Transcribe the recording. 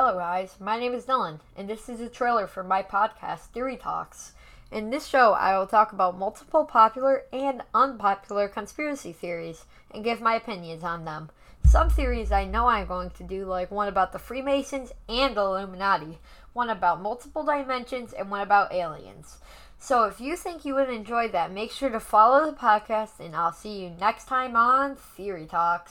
Hello, guys. My name is Dylan, and this is a trailer for my podcast, Theory Talks. In this show, I will talk about multiple popular and unpopular conspiracy theories and give my opinions on them. Some theories I know I'm going to do, like one about the Freemasons and the Illuminati, one about multiple dimensions, and one about aliens. So if you think you would enjoy that, make sure to follow the podcast, and I'll see you next time on Theory Talks.